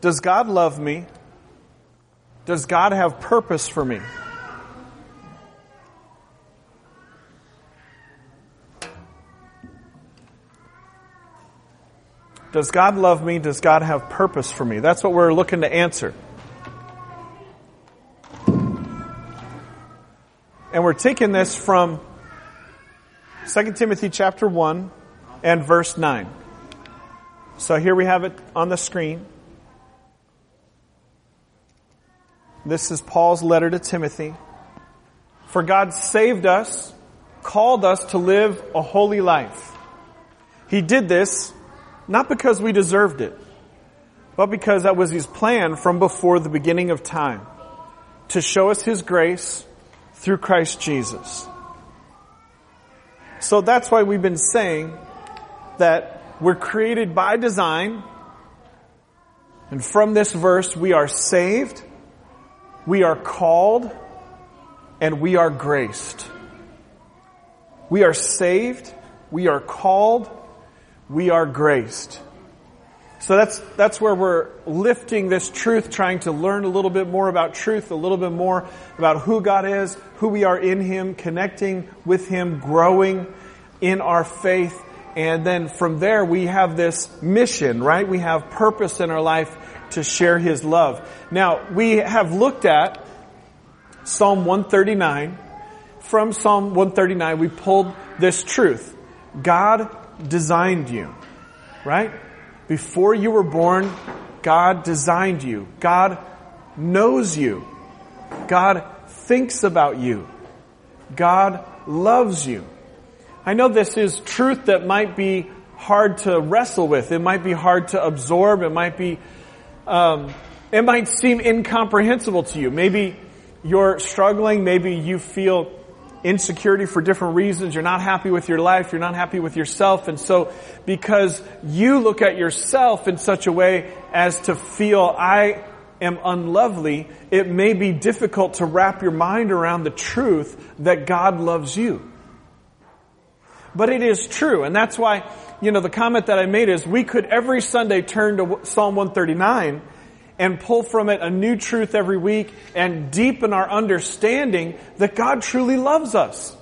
Does God love me? Does God have purpose for me? Does God love me? Does God have purpose for me? That's what we're looking to answer. And we're taking this from 2 Timothy chapter 1 and verse 9. So here we have it on the screen. This is Paul's letter to Timothy. For God saved us, called us to live a holy life. He did this not because we deserved it, but because that was His plan from before the beginning of time to show us His grace through Christ Jesus. So that's why we've been saying that we're created by design. And from this verse, we are saved, we are called, and we are graced. We are saved, we are called, we are graced. So that's, that's where we're lifting this truth, trying to learn a little bit more about truth, a little bit more about who God is, who we are in Him, connecting with Him, growing in our faith. And then from there we have this mission, right? We have purpose in our life to share His love. Now, we have looked at Psalm 139. From Psalm 139, we pulled this truth. God designed you, right? Before you were born, God designed you. God knows you. God thinks about you. God loves you. I know this is truth that might be hard to wrestle with. It might be hard to absorb. It might be, um, it might seem incomprehensible to you. Maybe you're struggling. Maybe you feel insecurity for different reasons. You're not happy with your life. You're not happy with yourself. And so because you look at yourself in such a way as to feel I am unlovely, it may be difficult to wrap your mind around the truth that God loves you. But it is true. And that's why, you know, the comment that I made is we could every Sunday turn to Psalm 139 and pull from it a new truth every week and deepen our understanding that God truly loves us.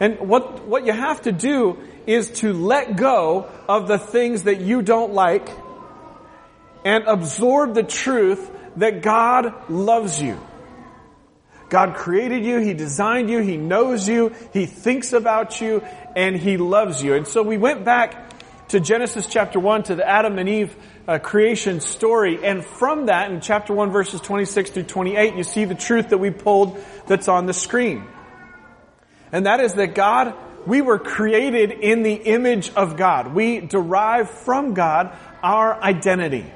And what, what you have to do is to let go of the things that you don't like and absorb the truth that God loves you. God created you, He designed you, He knows you, He thinks about you, and He loves you. And so we went back to Genesis chapter 1 to the Adam and Eve uh, creation story. And from that, in chapter 1 verses 26 through 28, you see the truth that we pulled that's on the screen. And that is that God, we were created in the image of God. We derive from God our identity.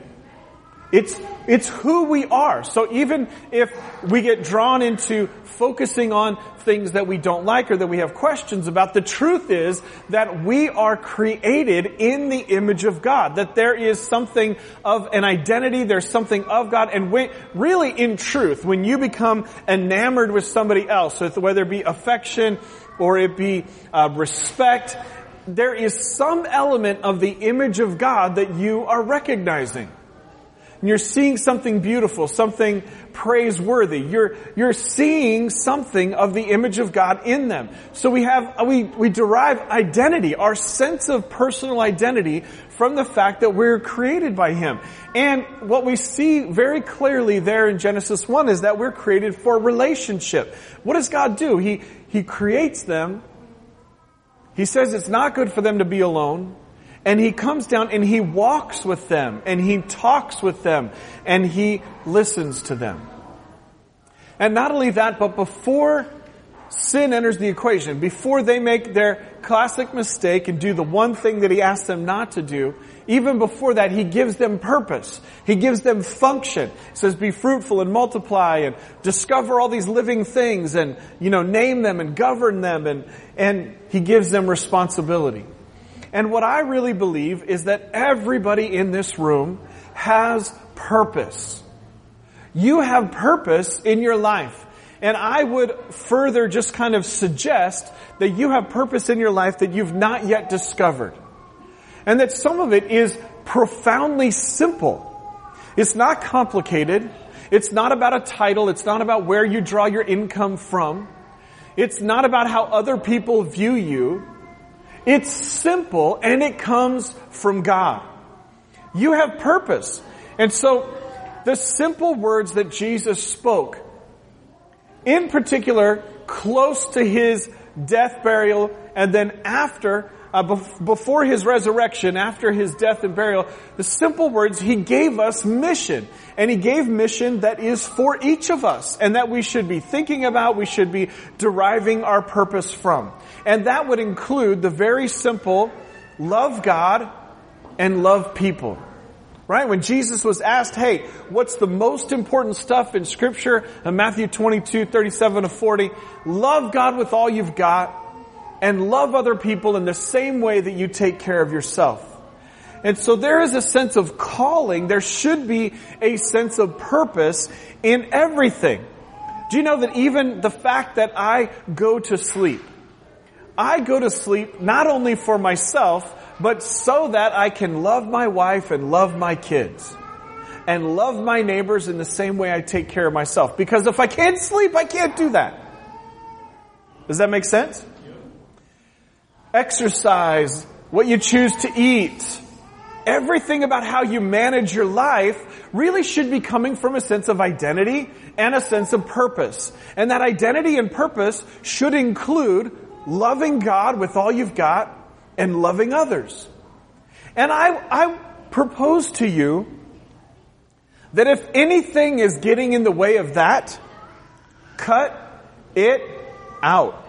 It's, it's who we are. So even if we get drawn into focusing on things that we don't like or that we have questions about, the truth is that we are created in the image of God. That there is something of an identity, there's something of God, and when, really in truth, when you become enamored with somebody else, whether it be affection or it be uh, respect, there is some element of the image of God that you are recognizing and you're seeing something beautiful, something praiseworthy. You're, you're seeing something of the image of God in them. So we have, uh, we, we derive identity, our sense of personal identity from the fact that we're created by Him. And what we see very clearly there in Genesis 1 is that we're created for relationship. What does God do? He, He creates them. He says it's not good for them to be alone. And he comes down and he walks with them and he talks with them and he listens to them. And not only that, but before sin enters the equation, before they make their classic mistake and do the one thing that he asks them not to do, even before that, he gives them purpose. He gives them function. He says, be fruitful and multiply and discover all these living things and, you know, name them and govern them and, and he gives them responsibility. And what I really believe is that everybody in this room has purpose. You have purpose in your life. And I would further just kind of suggest that you have purpose in your life that you've not yet discovered. And that some of it is profoundly simple. It's not complicated. It's not about a title. It's not about where you draw your income from. It's not about how other people view you. It's simple and it comes from God. You have purpose. And so the simple words that Jesus spoke, in particular, close to his death, burial, and then after, uh, before his resurrection, after his death and burial, the simple words, he gave us mission. And he gave mission that is for each of us and that we should be thinking about, we should be deriving our purpose from. And that would include the very simple, love God and love people. Right? When Jesus was asked, hey, what's the most important stuff in scripture? In Matthew 22, 37 to 40, love God with all you've got and love other people in the same way that you take care of yourself. And so there is a sense of calling. There should be a sense of purpose in everything. Do you know that even the fact that I go to sleep, I go to sleep not only for myself, but so that I can love my wife and love my kids and love my neighbors in the same way I take care of myself. Because if I can't sleep, I can't do that. Does that make sense? Exercise, what you choose to eat, everything about how you manage your life really should be coming from a sense of identity and a sense of purpose. And that identity and purpose should include loving God with all you've got and loving others. And I, I propose to you that if anything is getting in the way of that, cut it out.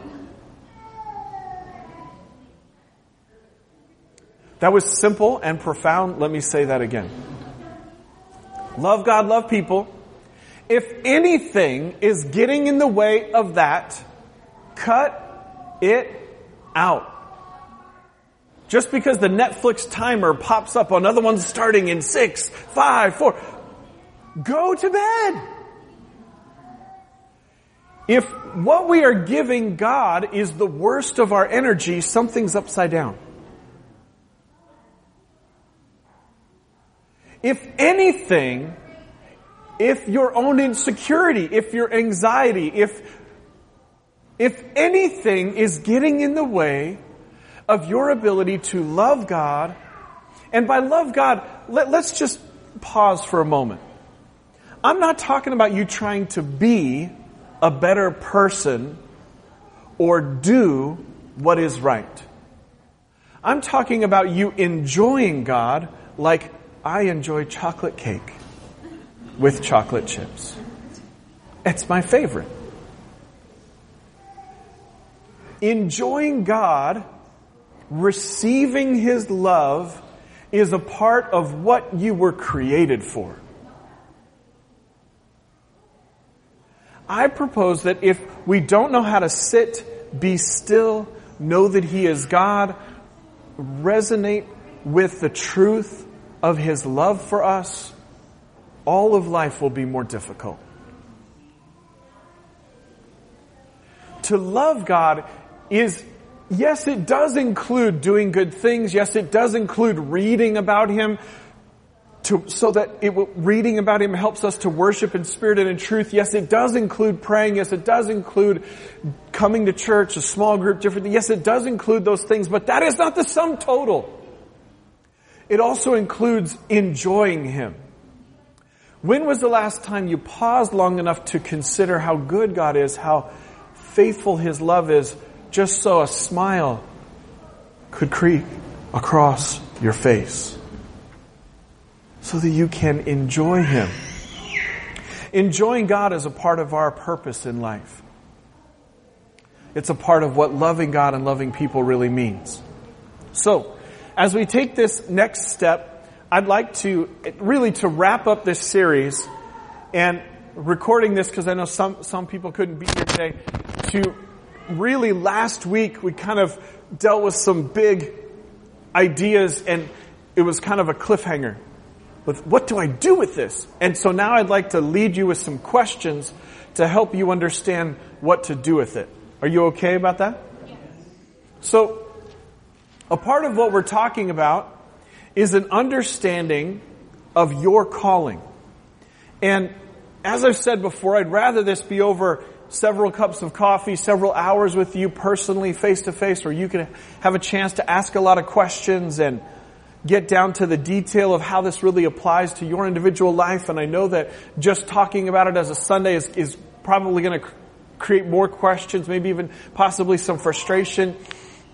That was simple and profound. Let me say that again. Love God, love people. If anything is getting in the way of that, cut it out. Just because the Netflix timer pops up, another one's starting in six, five, four, go to bed. If what we are giving God is the worst of our energy, something's upside down. If anything, if your own insecurity, if your anxiety, if, if anything is getting in the way of your ability to love God. And by love God, let, us just pause for a moment. I'm not talking about you trying to be a better person or do what is right. I'm talking about you enjoying God like I enjoy chocolate cake with chocolate chips. It's my favorite. Enjoying God receiving His love is a part of what you were created for. I propose that if we don't know how to sit, be still, know that He is God, resonate with the truth of His love for us, all of life will be more difficult. To love God is yes, it does include doing good things. Yes, it does include reading about Him. To, so that it, reading about Him helps us to worship in spirit and in truth. Yes, it does include praying. Yes, it does include coming to church, a small group, different. Yes, it does include those things, but that is not the sum total. It also includes enjoying Him. When was the last time you paused long enough to consider how good God is, how faithful His love is, just so a smile could creep across your face so that you can enjoy Him. Enjoying God is a part of our purpose in life. It's a part of what loving God and loving people really means. So, as we take this next step, I'd like to really to wrap up this series and recording this because I know some, some people couldn't be here today to really last week we kind of dealt with some big ideas and it was kind of a cliffhanger with what do I do with this? And so now I'd like to lead you with some questions to help you understand what to do with it. Are you okay about that? Yes. So, a part of what we're talking about is an understanding of your calling. And as I've said before, I'd rather this be over several cups of coffee, several hours with you personally, face to face, where you can have a chance to ask a lot of questions and get down to the detail of how this really applies to your individual life. And I know that just talking about it as a Sunday is, is probably going to create more questions, maybe even possibly some frustration.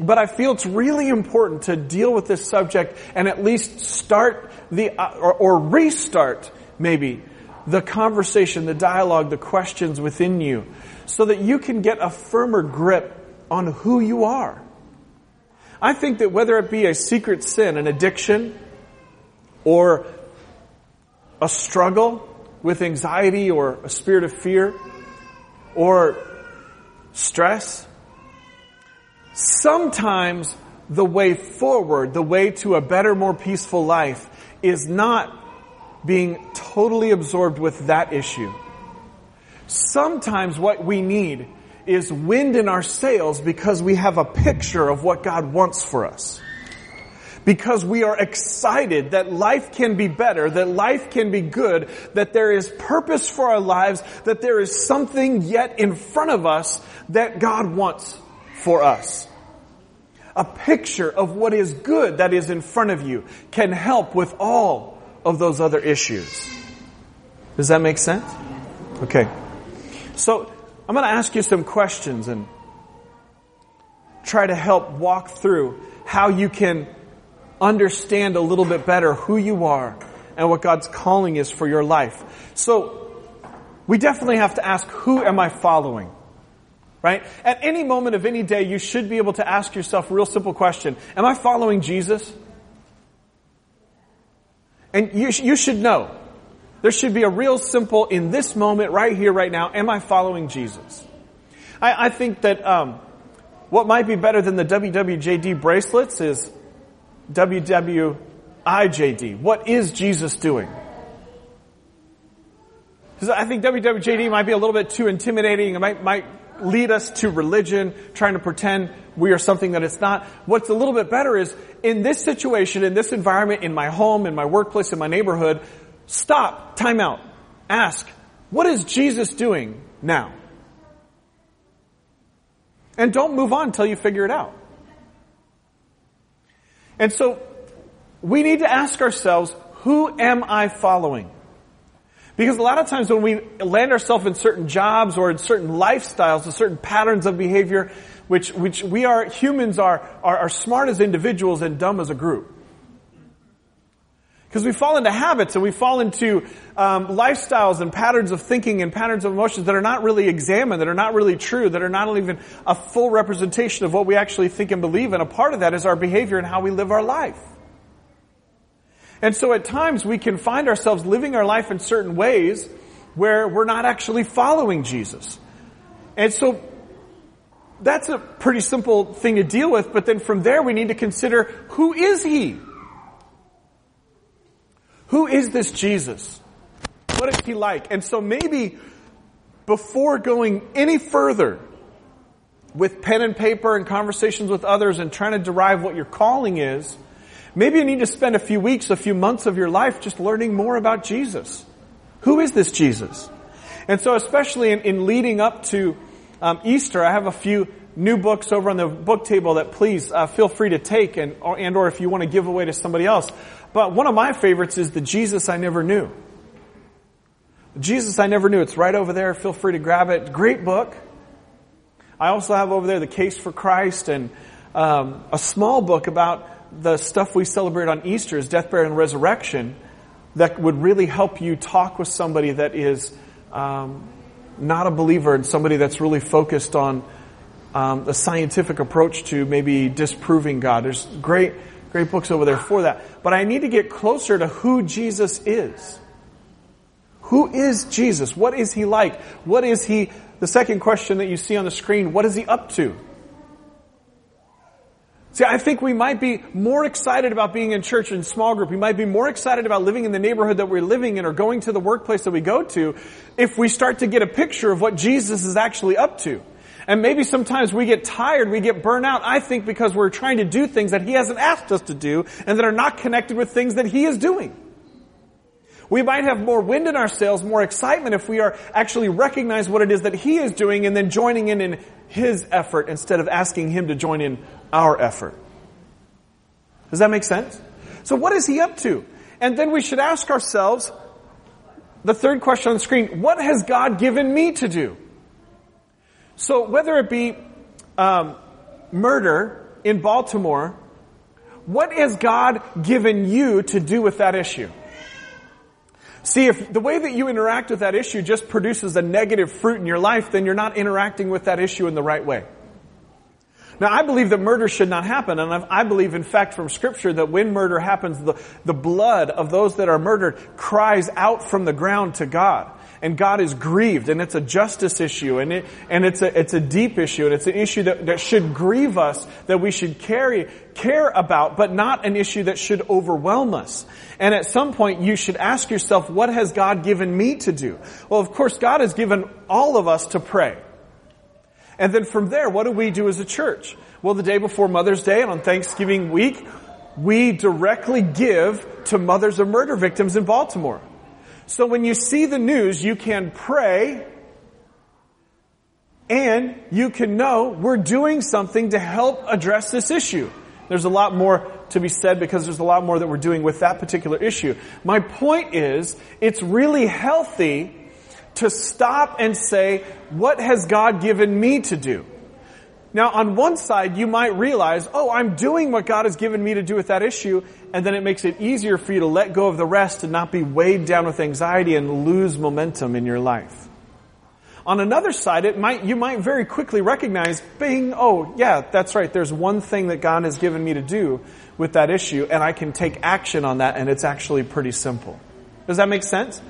But I feel it's really important to deal with this subject and at least start the, uh, or, or restart maybe the conversation, the dialogue, the questions within you so that you can get a firmer grip on who you are. I think that whether it be a secret sin, an addiction, or a struggle with anxiety or a spirit of fear, or stress, Sometimes the way forward, the way to a better, more peaceful life is not being totally absorbed with that issue. Sometimes what we need is wind in our sails because we have a picture of what God wants for us. Because we are excited that life can be better, that life can be good, that there is purpose for our lives, that there is something yet in front of us that God wants for us. A picture of what is good that is in front of you can help with all of those other issues. Does that make sense? Okay. So, I'm going to ask you some questions and try to help walk through how you can understand a little bit better who you are and what God's calling is for your life. So, we definitely have to ask, who am I following? Right? At any moment of any day, you should be able to ask yourself a real simple question. Am I following Jesus? And you, you should know. There should be a real simple, in this moment, right here, right now, am I following Jesus? I, I think that um, what might be better than the WWJD bracelets is WWIJD. What is Jesus doing? Because I think WWJD might be a little bit too intimidating. It might, might lead us to religion, trying to pretend we are something that it's not. What's a little bit better is, in this situation, in this environment, in my home, in my workplace, in my neighborhood, stop, time out, ask, what is Jesus doing now? And don't move on until you figure it out. And so, we need to ask ourselves, who am I following? Because a lot of times when we land ourselves in certain jobs or in certain lifestyles, in certain patterns of behavior, which, which we are, humans are, are, are smart as individuals and dumb as a group. Because we fall into habits and we fall into um, lifestyles and patterns of thinking and patterns of emotions that are not really examined, that are not really true, that are not even a full representation of what we actually think and believe. And a part of that is our behavior and how we live our life. And so at times we can find ourselves living our life in certain ways where we're not actually following Jesus. And so that's a pretty simple thing to deal with, but then from there we need to consider who is he? Who is this Jesus? What is he like? And so maybe before going any further with pen and paper and conversations with others and trying to derive what your calling is, Maybe you need to spend a few weeks, a few months of your life just learning more about Jesus. Who is this Jesus? And so especially in, in leading up to um, Easter, I have a few new books over on the book table that please uh, feel free to take and or, and or if you want to give away to somebody else. But one of my favorites is the Jesus I Never Knew. Jesus I Never Knew. It's right over there. Feel free to grab it. Great book. I also have over there the Case for Christ and um, a small book about the stuff we celebrate on Easter is death, burial, and resurrection that would really help you talk with somebody that is um, not a believer and somebody that's really focused on um, a scientific approach to maybe disproving God. There's great, great books over there for that. But I need to get closer to who Jesus is. Who is Jesus? What is he like? What is he, the second question that you see on the screen, what is he up to? See, I think we might be more excited about being in church and small group. We might be more excited about living in the neighborhood that we're living in or going to the workplace that we go to if we start to get a picture of what Jesus is actually up to. And maybe sometimes we get tired, we get burnt out, I think because we're trying to do things that He hasn't asked us to do and that are not connected with things that He is doing. We might have more wind in our sails, more excitement if we are actually recognize what it is that He is doing and then joining in in His effort instead of asking Him to join in our effort. Does that make sense? So what is He up to? And then we should ask ourselves, the third question on the screen, what has God given me to do? So whether it be um, murder in Baltimore, what has God given you to do with that issue? See, if the way that you interact with that issue just produces a negative fruit in your life, then you're not interacting with that issue in the right way. Now, I believe that murder should not happen, and I believe, in fact, from Scripture, that when murder happens, the, the blood of those that are murdered cries out from the ground to God and God is grieved, and it's a justice issue, and it, and it's a, it's a deep issue, and it's an issue that, that should grieve us, that we should carry, care about, but not an issue that should overwhelm us. And at some point, you should ask yourself, what has God given me to do? Well, of course, God has given all of us to pray. And then from there, what do we do as a church? Well, the day before Mother's Day and on Thanksgiving week, we directly give to mothers of murder victims in Baltimore. So when you see the news, you can pray and you can know we're doing something to help address this issue. There's a lot more to be said because there's a lot more that we're doing with that particular issue. My point is, it's really healthy to stop and say, what has God given me to do? Now, on one side, you might realize, oh, I'm doing what God has given me to do with that issue, and then it makes it easier for you to let go of the rest and not be weighed down with anxiety and lose momentum in your life. On another side, it might, you might very quickly recognize, bing, oh, yeah, that's right, there's one thing that God has given me to do with that issue, and I can take action on that, and it's actually pretty simple. Does that make sense?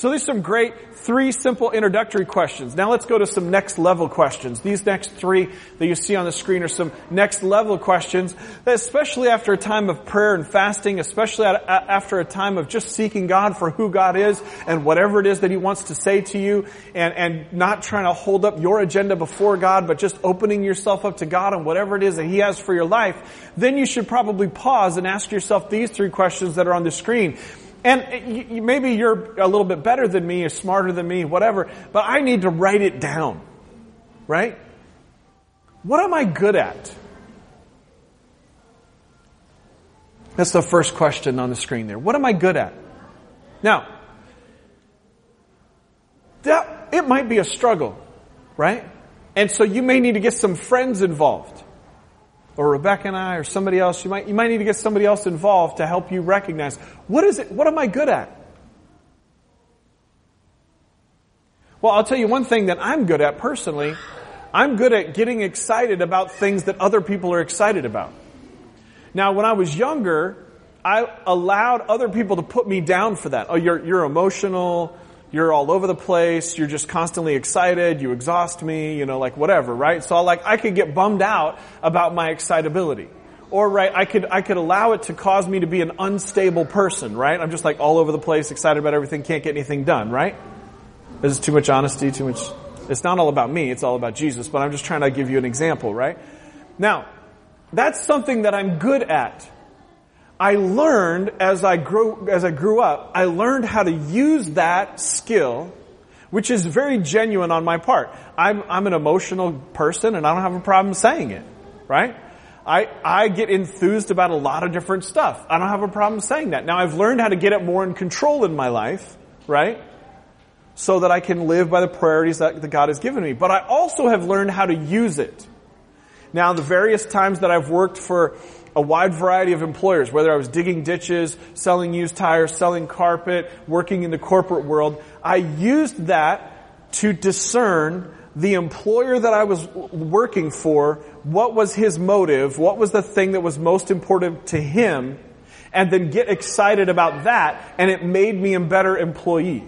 So there's some great three simple introductory questions. Now let's go to some next level questions. These next three that you see on the screen are some next level questions, especially after a time of prayer and fasting, especially after a time of just seeking God for who God is and whatever it is that He wants to say to you and, and not trying to hold up your agenda before God, but just opening yourself up to God and whatever it is that He has for your life, then you should probably pause and ask yourself these three questions that are on the screen. And maybe you're a little bit better than me, or smarter than me, whatever, but I need to write it down. Right? What am I good at? That's the first question on the screen there. What am I good at? Now, that, it might be a struggle, right? And so you may need to get some friends involved or Rebecca and I or somebody else, you might, you might need to get somebody else involved to help you recognize what is it, what am I good at? Well, I'll tell you one thing that I'm good at personally. I'm good at getting excited about things that other people are excited about. Now, when I was younger, I allowed other people to put me down for that. Oh, you're, you're emotional you're all over the place, you're just constantly excited, you exhaust me, you know, like whatever, right? So like I could get bummed out about my excitability. Or right, I could I could allow it to cause me to be an unstable person, right? I'm just like all over the place, excited about everything, can't get anything done, right? This is too much honesty, too much it's not all about me, it's all about Jesus, but I'm just trying to give you an example, right? Now, that's something that I'm good at. I learned as I grew, as I grew up, I learned how to use that skill, which is very genuine on my part. I'm, I'm an emotional person and I don't have a problem saying it, right? I, I get enthused about a lot of different stuff. I don't have a problem saying that. Now I've learned how to get it more in control in my life, right? So that I can live by the priorities that, that God has given me. But I also have learned how to use it. Now the various times that I've worked for a wide variety of employers, whether I was digging ditches, selling used tires, selling carpet, working in the corporate world. I used that to discern the employer that I was working for, what was his motive, what was the thing that was most important to him, and then get excited about that, and it made me a better employee.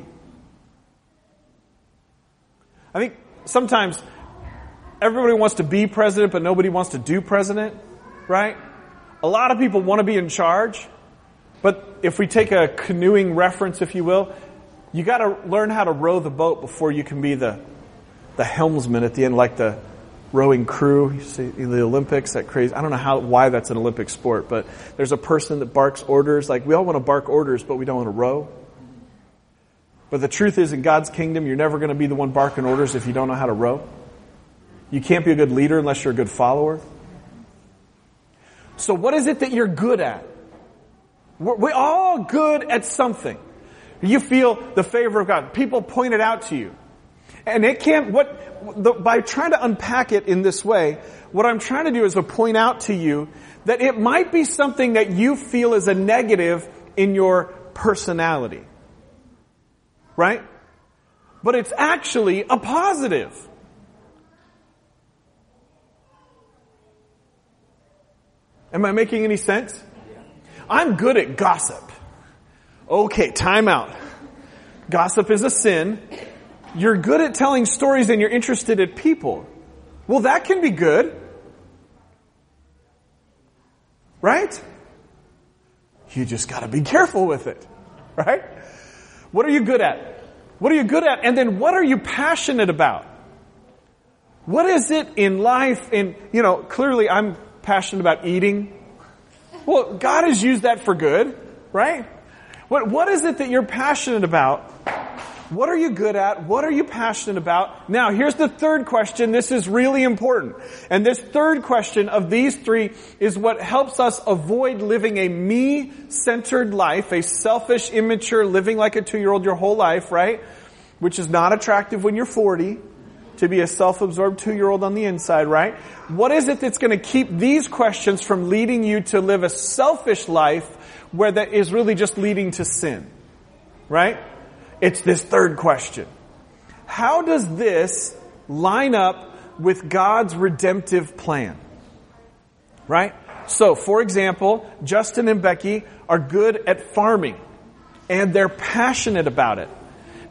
I think sometimes everybody wants to be president, but nobody wants to do president, right? A lot of people want to be in charge, but if we take a canoeing reference, if you will, you got to learn how to row the boat before you can be the the helmsman at the end, like the rowing crew. You see the Olympics, that crazy. I don't know how why that's an Olympic sport, but there's a person that barks orders. Like we all want to bark orders, but we don't want to row. But the truth is, in God's kingdom, you're never going to be the one barking orders if you don't know how to row. You can't be a good leader unless you're a good follower. So what is it that you're good at? We're all good at something. You feel the favor of God. People point it out to you. And it can't, what, the, by trying to unpack it in this way, what I'm trying to do is to point out to you that it might be something that you feel is a negative in your personality. Right? But it's actually a positive. Am I making any sense? I'm good at gossip. Okay, time out. Gossip is a sin. You're good at telling stories and you're interested in people. Well, that can be good. Right? You just gotta be careful with it. Right? What are you good at? What are you good at? And then what are you passionate about? What is it in life in, you know, clearly I'm passionate about eating. Well, God has used that for good, right? What, what is it that you're passionate about? What are you good at? What are you passionate about? Now, here's the third question. This is really important. And this third question of these three is what helps us avoid living a me-centered life, a selfish, immature, living like a two-year-old your whole life, right? Which is not attractive when you're 40 to be a self-absorbed two-year-old on the inside, right? What is it that's going to keep these questions from leading you to live a selfish life where that is really just leading to sin? Right? It's this third question. How does this line up with God's redemptive plan? Right? So, for example, Justin and Becky are good at farming and they're passionate about it.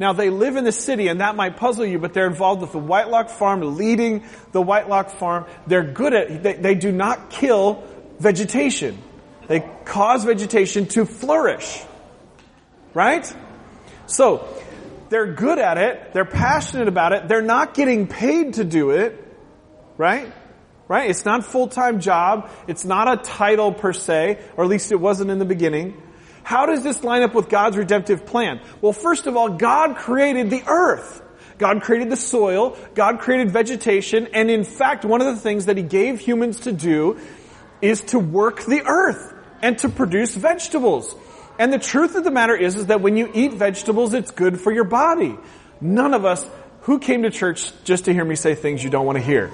Now they live in the city and that might puzzle you, but they're involved with the Whitelock farm, leading the Whitelock farm. They're good at, they, they do not kill vegetation. They cause vegetation to flourish. Right? So, they're good at it. They're passionate about it. They're not getting paid to do it. Right? Right? It's not full-time job. It's not a title per se, or at least it wasn't in the beginning. How does this line up with God's redemptive plan? Well, first of all, God created the earth. God created the soil. God created vegetation. And in fact, one of the things that He gave humans to do is to work the earth and to produce vegetables. And the truth of the matter is, is that when you eat vegetables, it's good for your body. None of us, who came to church just to hear me say things you don't want to hear?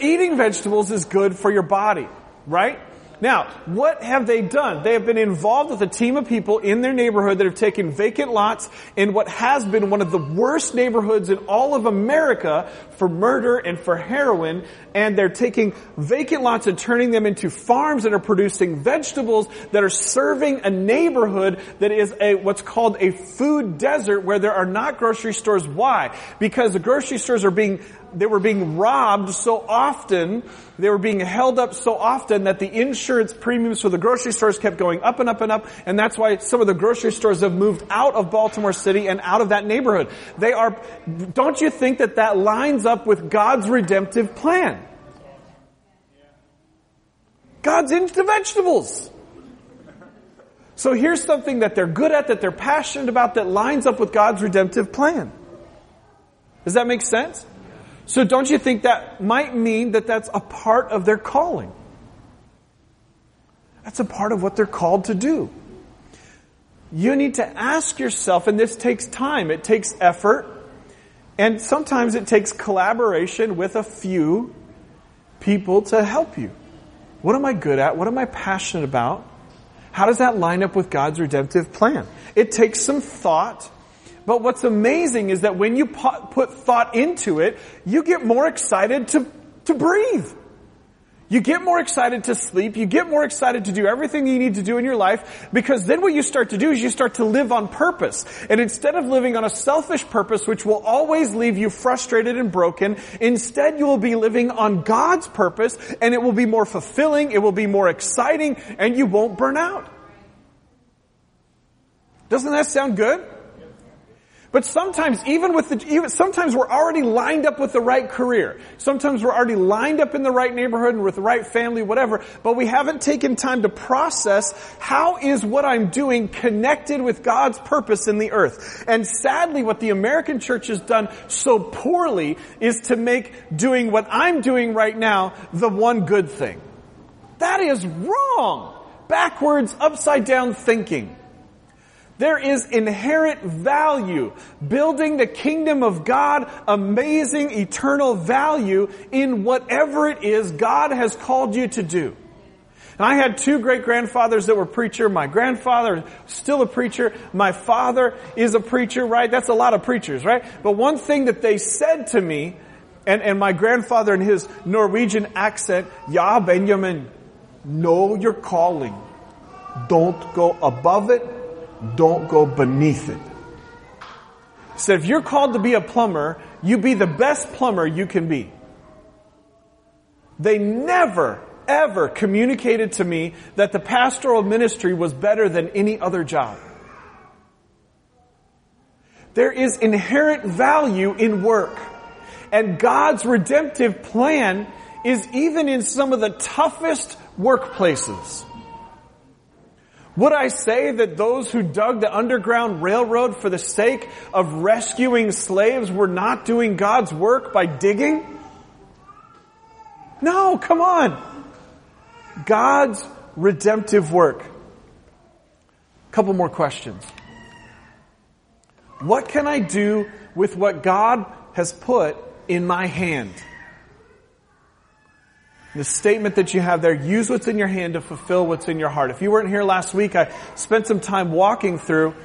Eating vegetables is good for your body, right? Now, what have they done? They have been involved with a team of people in their neighborhood that have taken vacant lots in what has been one of the worst neighborhoods in all of America for murder and for heroin, and they're taking vacant lots and turning them into farms that are producing vegetables that are serving a neighborhood that is a, what's called a food desert where there are not grocery stores. Why? Because the grocery stores are being they were being robbed so often, they were being held up so often that the insurance premiums for the grocery stores kept going up and up and up, and that's why some of the grocery stores have moved out of Baltimore City and out of that neighborhood. They are, don't you think that that lines up with God's redemptive plan? God's into vegetables. So here's something that they're good at, that they're passionate about, that lines up with God's redemptive plan. Does that make sense? So don't you think that might mean that that's a part of their calling? That's a part of what they're called to do. You need to ask yourself, and this takes time, it takes effort, and sometimes it takes collaboration with a few people to help you. What am I good at? What am I passionate about? How does that line up with God's redemptive plan? It takes some thought but what's amazing is that when you put thought into it, you get more excited to, to breathe. You get more excited to sleep. You get more excited to do everything you need to do in your life because then what you start to do is you start to live on purpose. And instead of living on a selfish purpose, which will always leave you frustrated and broken, instead you will be living on God's purpose and it will be more fulfilling, it will be more exciting, and you won't burn out. Doesn't that sound good? But sometimes, even with the, even, sometimes we're already lined up with the right career. Sometimes we're already lined up in the right neighborhood and with the right family, whatever, but we haven't taken time to process how is what I'm doing connected with God's purpose in the earth. And sadly, what the American church has done so poorly is to make doing what I'm doing right now the one good thing. That is wrong. Backwards, upside down thinking. There is inherent value building the kingdom of God, amazing eternal value in whatever it is God has called you to do. And I had two great grandfathers that were preacher. My grandfather is still a preacher. My father is a preacher, right? That's a lot of preachers, right? But one thing that they said to me, and, and my grandfather in his Norwegian accent, Ja, Benjamin, know your calling. Don't go above it don't go beneath it. He said, if you're called to be a plumber, you be the best plumber you can be. They never, ever communicated to me that the pastoral ministry was better than any other job. There is inherent value in work. And God's redemptive plan is even in some of the toughest workplaces. Would I say that those who dug the Underground Railroad for the sake of rescuing slaves were not doing God's work by digging? No, come on. God's redemptive work. A couple more questions. What can I do with what God has put in my hand? The statement that you have there, use what's in your hand to fulfill what's in your heart. If you weren't here last week, I spent some time walking through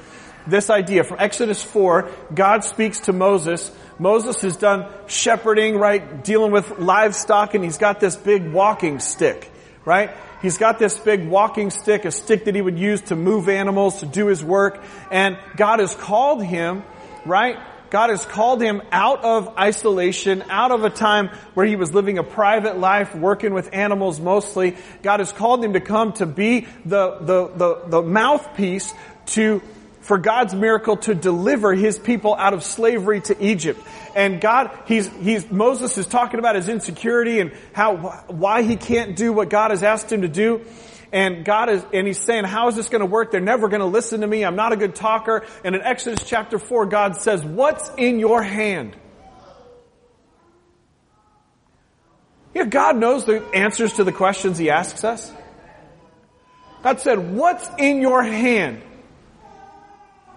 this idea. From Exodus 4, God speaks to Moses. Moses has done shepherding, right? Dealing with livestock and he's got this big walking stick, right? He's got this big walking stick, a stick that he would use to move animals, to do his work. And God has called him, right? God has called him out of isolation, out of a time where he was living a private life, working with animals mostly. God has called him to come to be the, the, the, the mouthpiece to for God's miracle to deliver his people out of slavery to Egypt. And God, he's, he's, Moses is talking about his insecurity and how, why he can't do what God has asked him to do. And God is, and He's saying, how is this going to work? They're never going to listen to me. I'm not a good talker. And in Exodus chapter 4, God says, what's in your hand? Yeah, God knows the answers to the questions He asks us. God said, what's in your hand?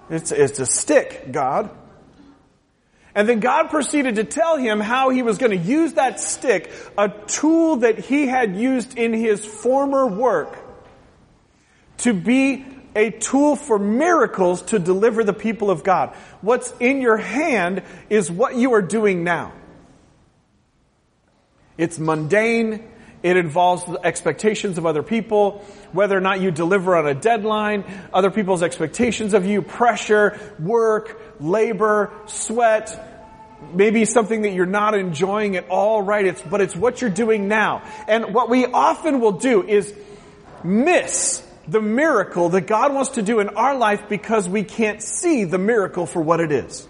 It's, it's a stick, God. And then God proceeded to tell him how he was going to use that stick, a tool that he had used in his former work, to be a tool for miracles to deliver the people of God. What's in your hand is what you are doing now. It's mundane. It involves the expectations of other people, whether or not you deliver on a deadline, other people's expectations of you, pressure, work, labor, sweat, maybe something that you're not enjoying at all, right? It's, but it's what you're doing now. And what we often will do is miss the miracle that God wants to do in our life because we can't see the miracle for what it is.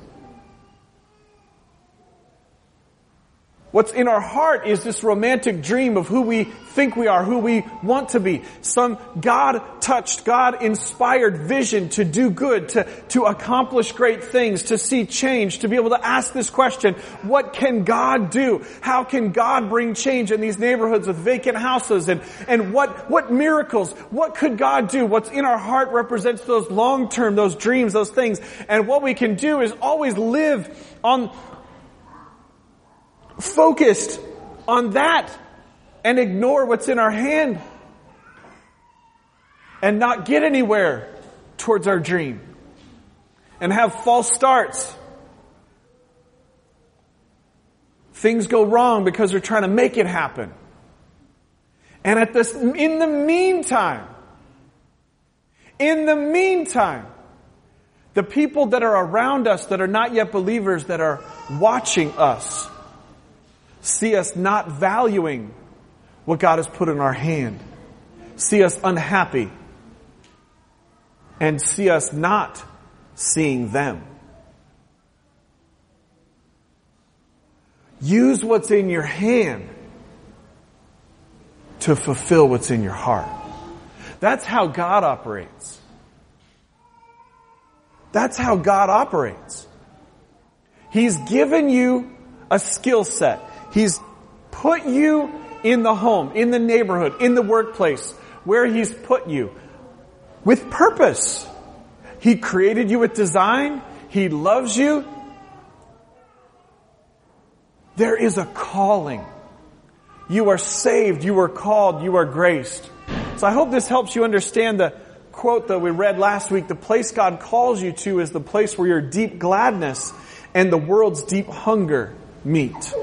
What's in our heart is this romantic dream of who we think we are, who we want to be. Some God touched, God inspired vision to do good, to, to accomplish great things, to see change, to be able to ask this question, what can God do? How can God bring change in these neighborhoods with vacant houses? And, and what, what miracles, what could God do? What's in our heart represents those long term, those dreams, those things. And what we can do is always live on focused on that and ignore what's in our hand and not get anywhere towards our dream and have false starts. Things go wrong because we're trying to make it happen. And at this, in the meantime, in the meantime, the people that are around us that are not yet believers that are watching us See us not valuing what God has put in our hand. See us unhappy. And see us not seeing them. Use what's in your hand to fulfill what's in your heart. That's how God operates. That's how God operates. He's given you a skill set. He's put you in the home, in the neighborhood, in the workplace, where He's put you with purpose. He created you with design. He loves you. There is a calling. You are saved. You are called. You are graced. So I hope this helps you understand the quote that we read last week. The place God calls you to is the place where your deep gladness and the world's deep hunger meet.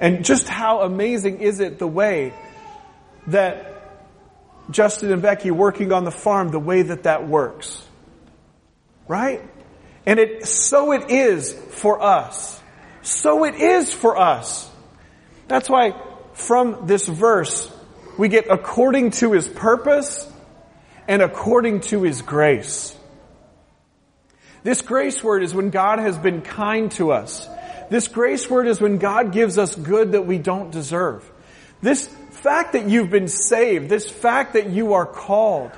And just how amazing is it the way that Justin and Becky working on the farm, the way that that works. Right? And it, so it is for us. So it is for us. That's why from this verse, we get according to his purpose and according to his grace. This grace word is when God has been kind to us. This grace word is when God gives us good that we don't deserve. This fact that you've been saved, this fact that you are called,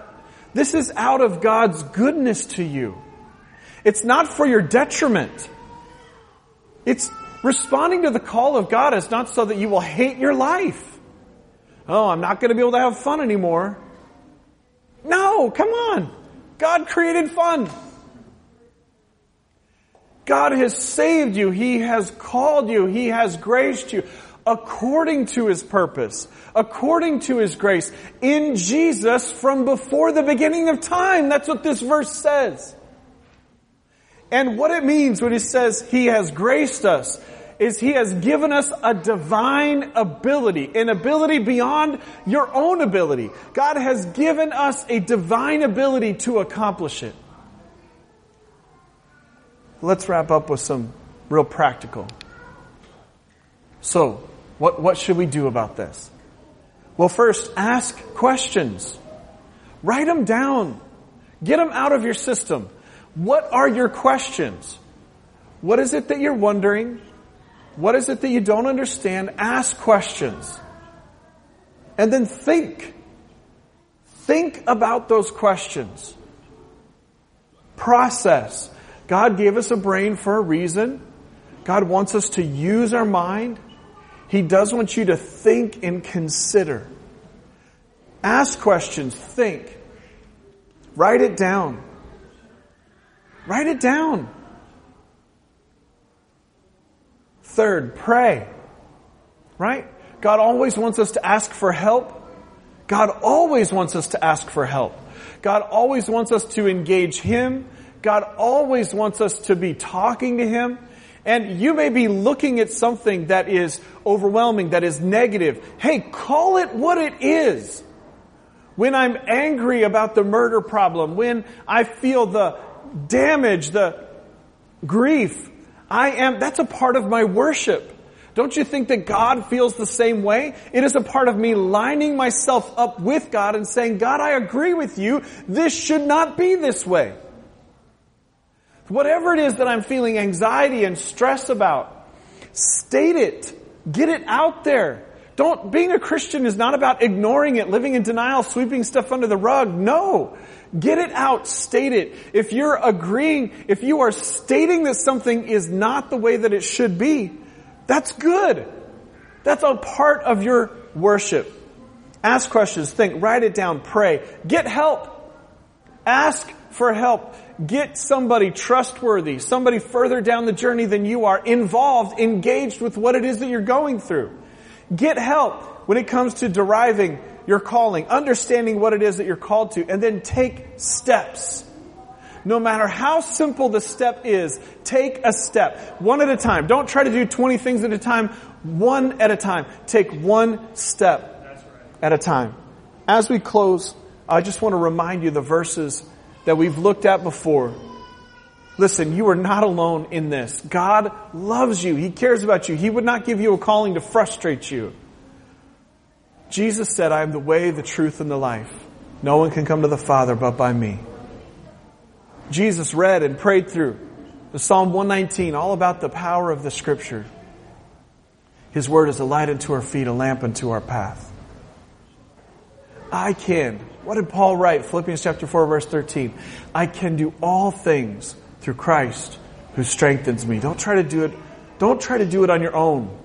this is out of God's goodness to you. It's not for your detriment. It's responding to the call of God is not so that you will hate your life. Oh, I'm not going to be able to have fun anymore. No, come on. God created fun. God has saved you. He has called you. He has graced you according to His purpose, according to His grace, in Jesus from before the beginning of time. That's what this verse says. And what it means when it says He has graced us is He has given us a divine ability, an ability beyond your own ability. God has given us a divine ability to accomplish it. Let's wrap up with some real practical. So, what, what should we do about this? Well, first, ask questions. Write them down. Get them out of your system. What are your questions? What is it that you're wondering? What is it that you don't understand? Ask questions. And then think. Think about those questions. Process. God gave us a brain for a reason. God wants us to use our mind. He does want you to think and consider. Ask questions, think. Write it down. Write it down. Third, pray. Right? God always wants us to ask for help. God always wants us to ask for help. God always wants us to engage Him. God always wants us to be talking to Him. And you may be looking at something that is overwhelming, that is negative. Hey, call it what it is. When I'm angry about the murder problem, when I feel the damage, the grief, I am, that's a part of my worship. Don't you think that God feels the same way? It is a part of me lining myself up with God and saying, God, I agree with you. This should not be this way. Whatever it is that I'm feeling anxiety and stress about, state it. Get it out there. Don't, being a Christian is not about ignoring it, living in denial, sweeping stuff under the rug. No. Get it out, state it. If you're agreeing, if you are stating that something is not the way that it should be, that's good. That's a part of your worship. Ask questions, think, write it down, pray. Get help. Ask for help. Get somebody trustworthy, somebody further down the journey than you are, involved, engaged with what it is that you're going through. Get help when it comes to deriving your calling, understanding what it is that you're called to, and then take steps. No matter how simple the step is, take a step. One at a time. Don't try to do 20 things at a time. One at a time. Take one step at a time. As we close, I just want to remind you the verses that we've looked at before. Listen, you are not alone in this. God loves you. He cares about you. He would not give you a calling to frustrate you. Jesus said, I am the way, the truth, and the life. No one can come to the Father but by me. Jesus read and prayed through the Psalm 119, all about the power of the scripture. His word is a light unto our feet, a lamp unto our path. I can. What did Paul write? Philippians chapter 4 verse 13. I can do all things through Christ who strengthens me. Don't try to do it. Don't try to do it on your own.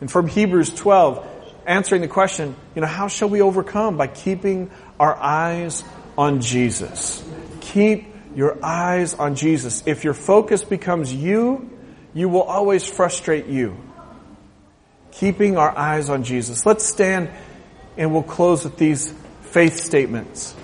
And from Hebrews 12, answering the question, you know, how shall we overcome? By keeping our eyes on Jesus. Keep your eyes on Jesus. If your focus becomes you, you will always frustrate you. Keeping our eyes on Jesus. Let's stand and we'll close with these faith statements.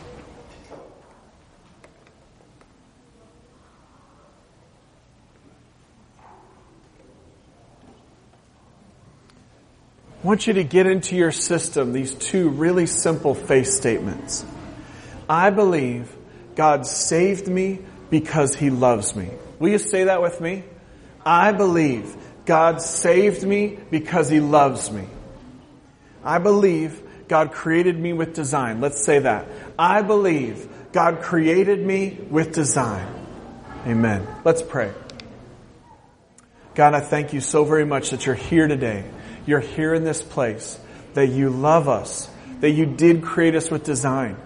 I want you to get into your system these two really simple faith statements. I believe God saved me because He loves me. Will you say that with me? I believe God saved me because He loves me. I believe God created me with design. Let's say that. I believe God created me with design. Amen. Let's pray. God, I thank you so very much that you're here today. You're here in this place, that you love us, that you did create us with design,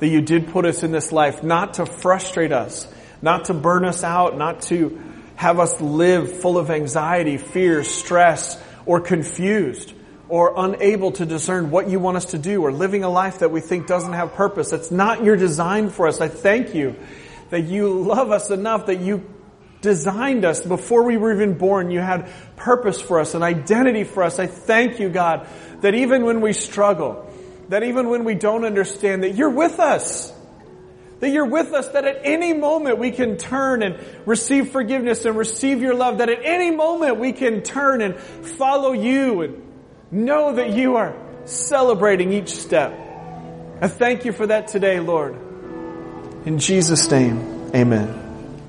that you did put us in this life not to frustrate us, not to burn us out, not to have us live full of anxiety, fear, stress, or confused, or unable to discern what you want us to do or living a life that we think doesn't have purpose. That's not your design for us. I thank you that you love us enough that you designed us before we were even born. You had purpose for us, an identity for us. I thank you, God, that even when we struggle, that even when we don't understand, that you're with us. That you're with us, that at any moment we can turn and receive forgiveness and receive your love, that at any moment we can turn and follow you and Know that you are celebrating each step. I thank you for that today, Lord. In Jesus' name, amen.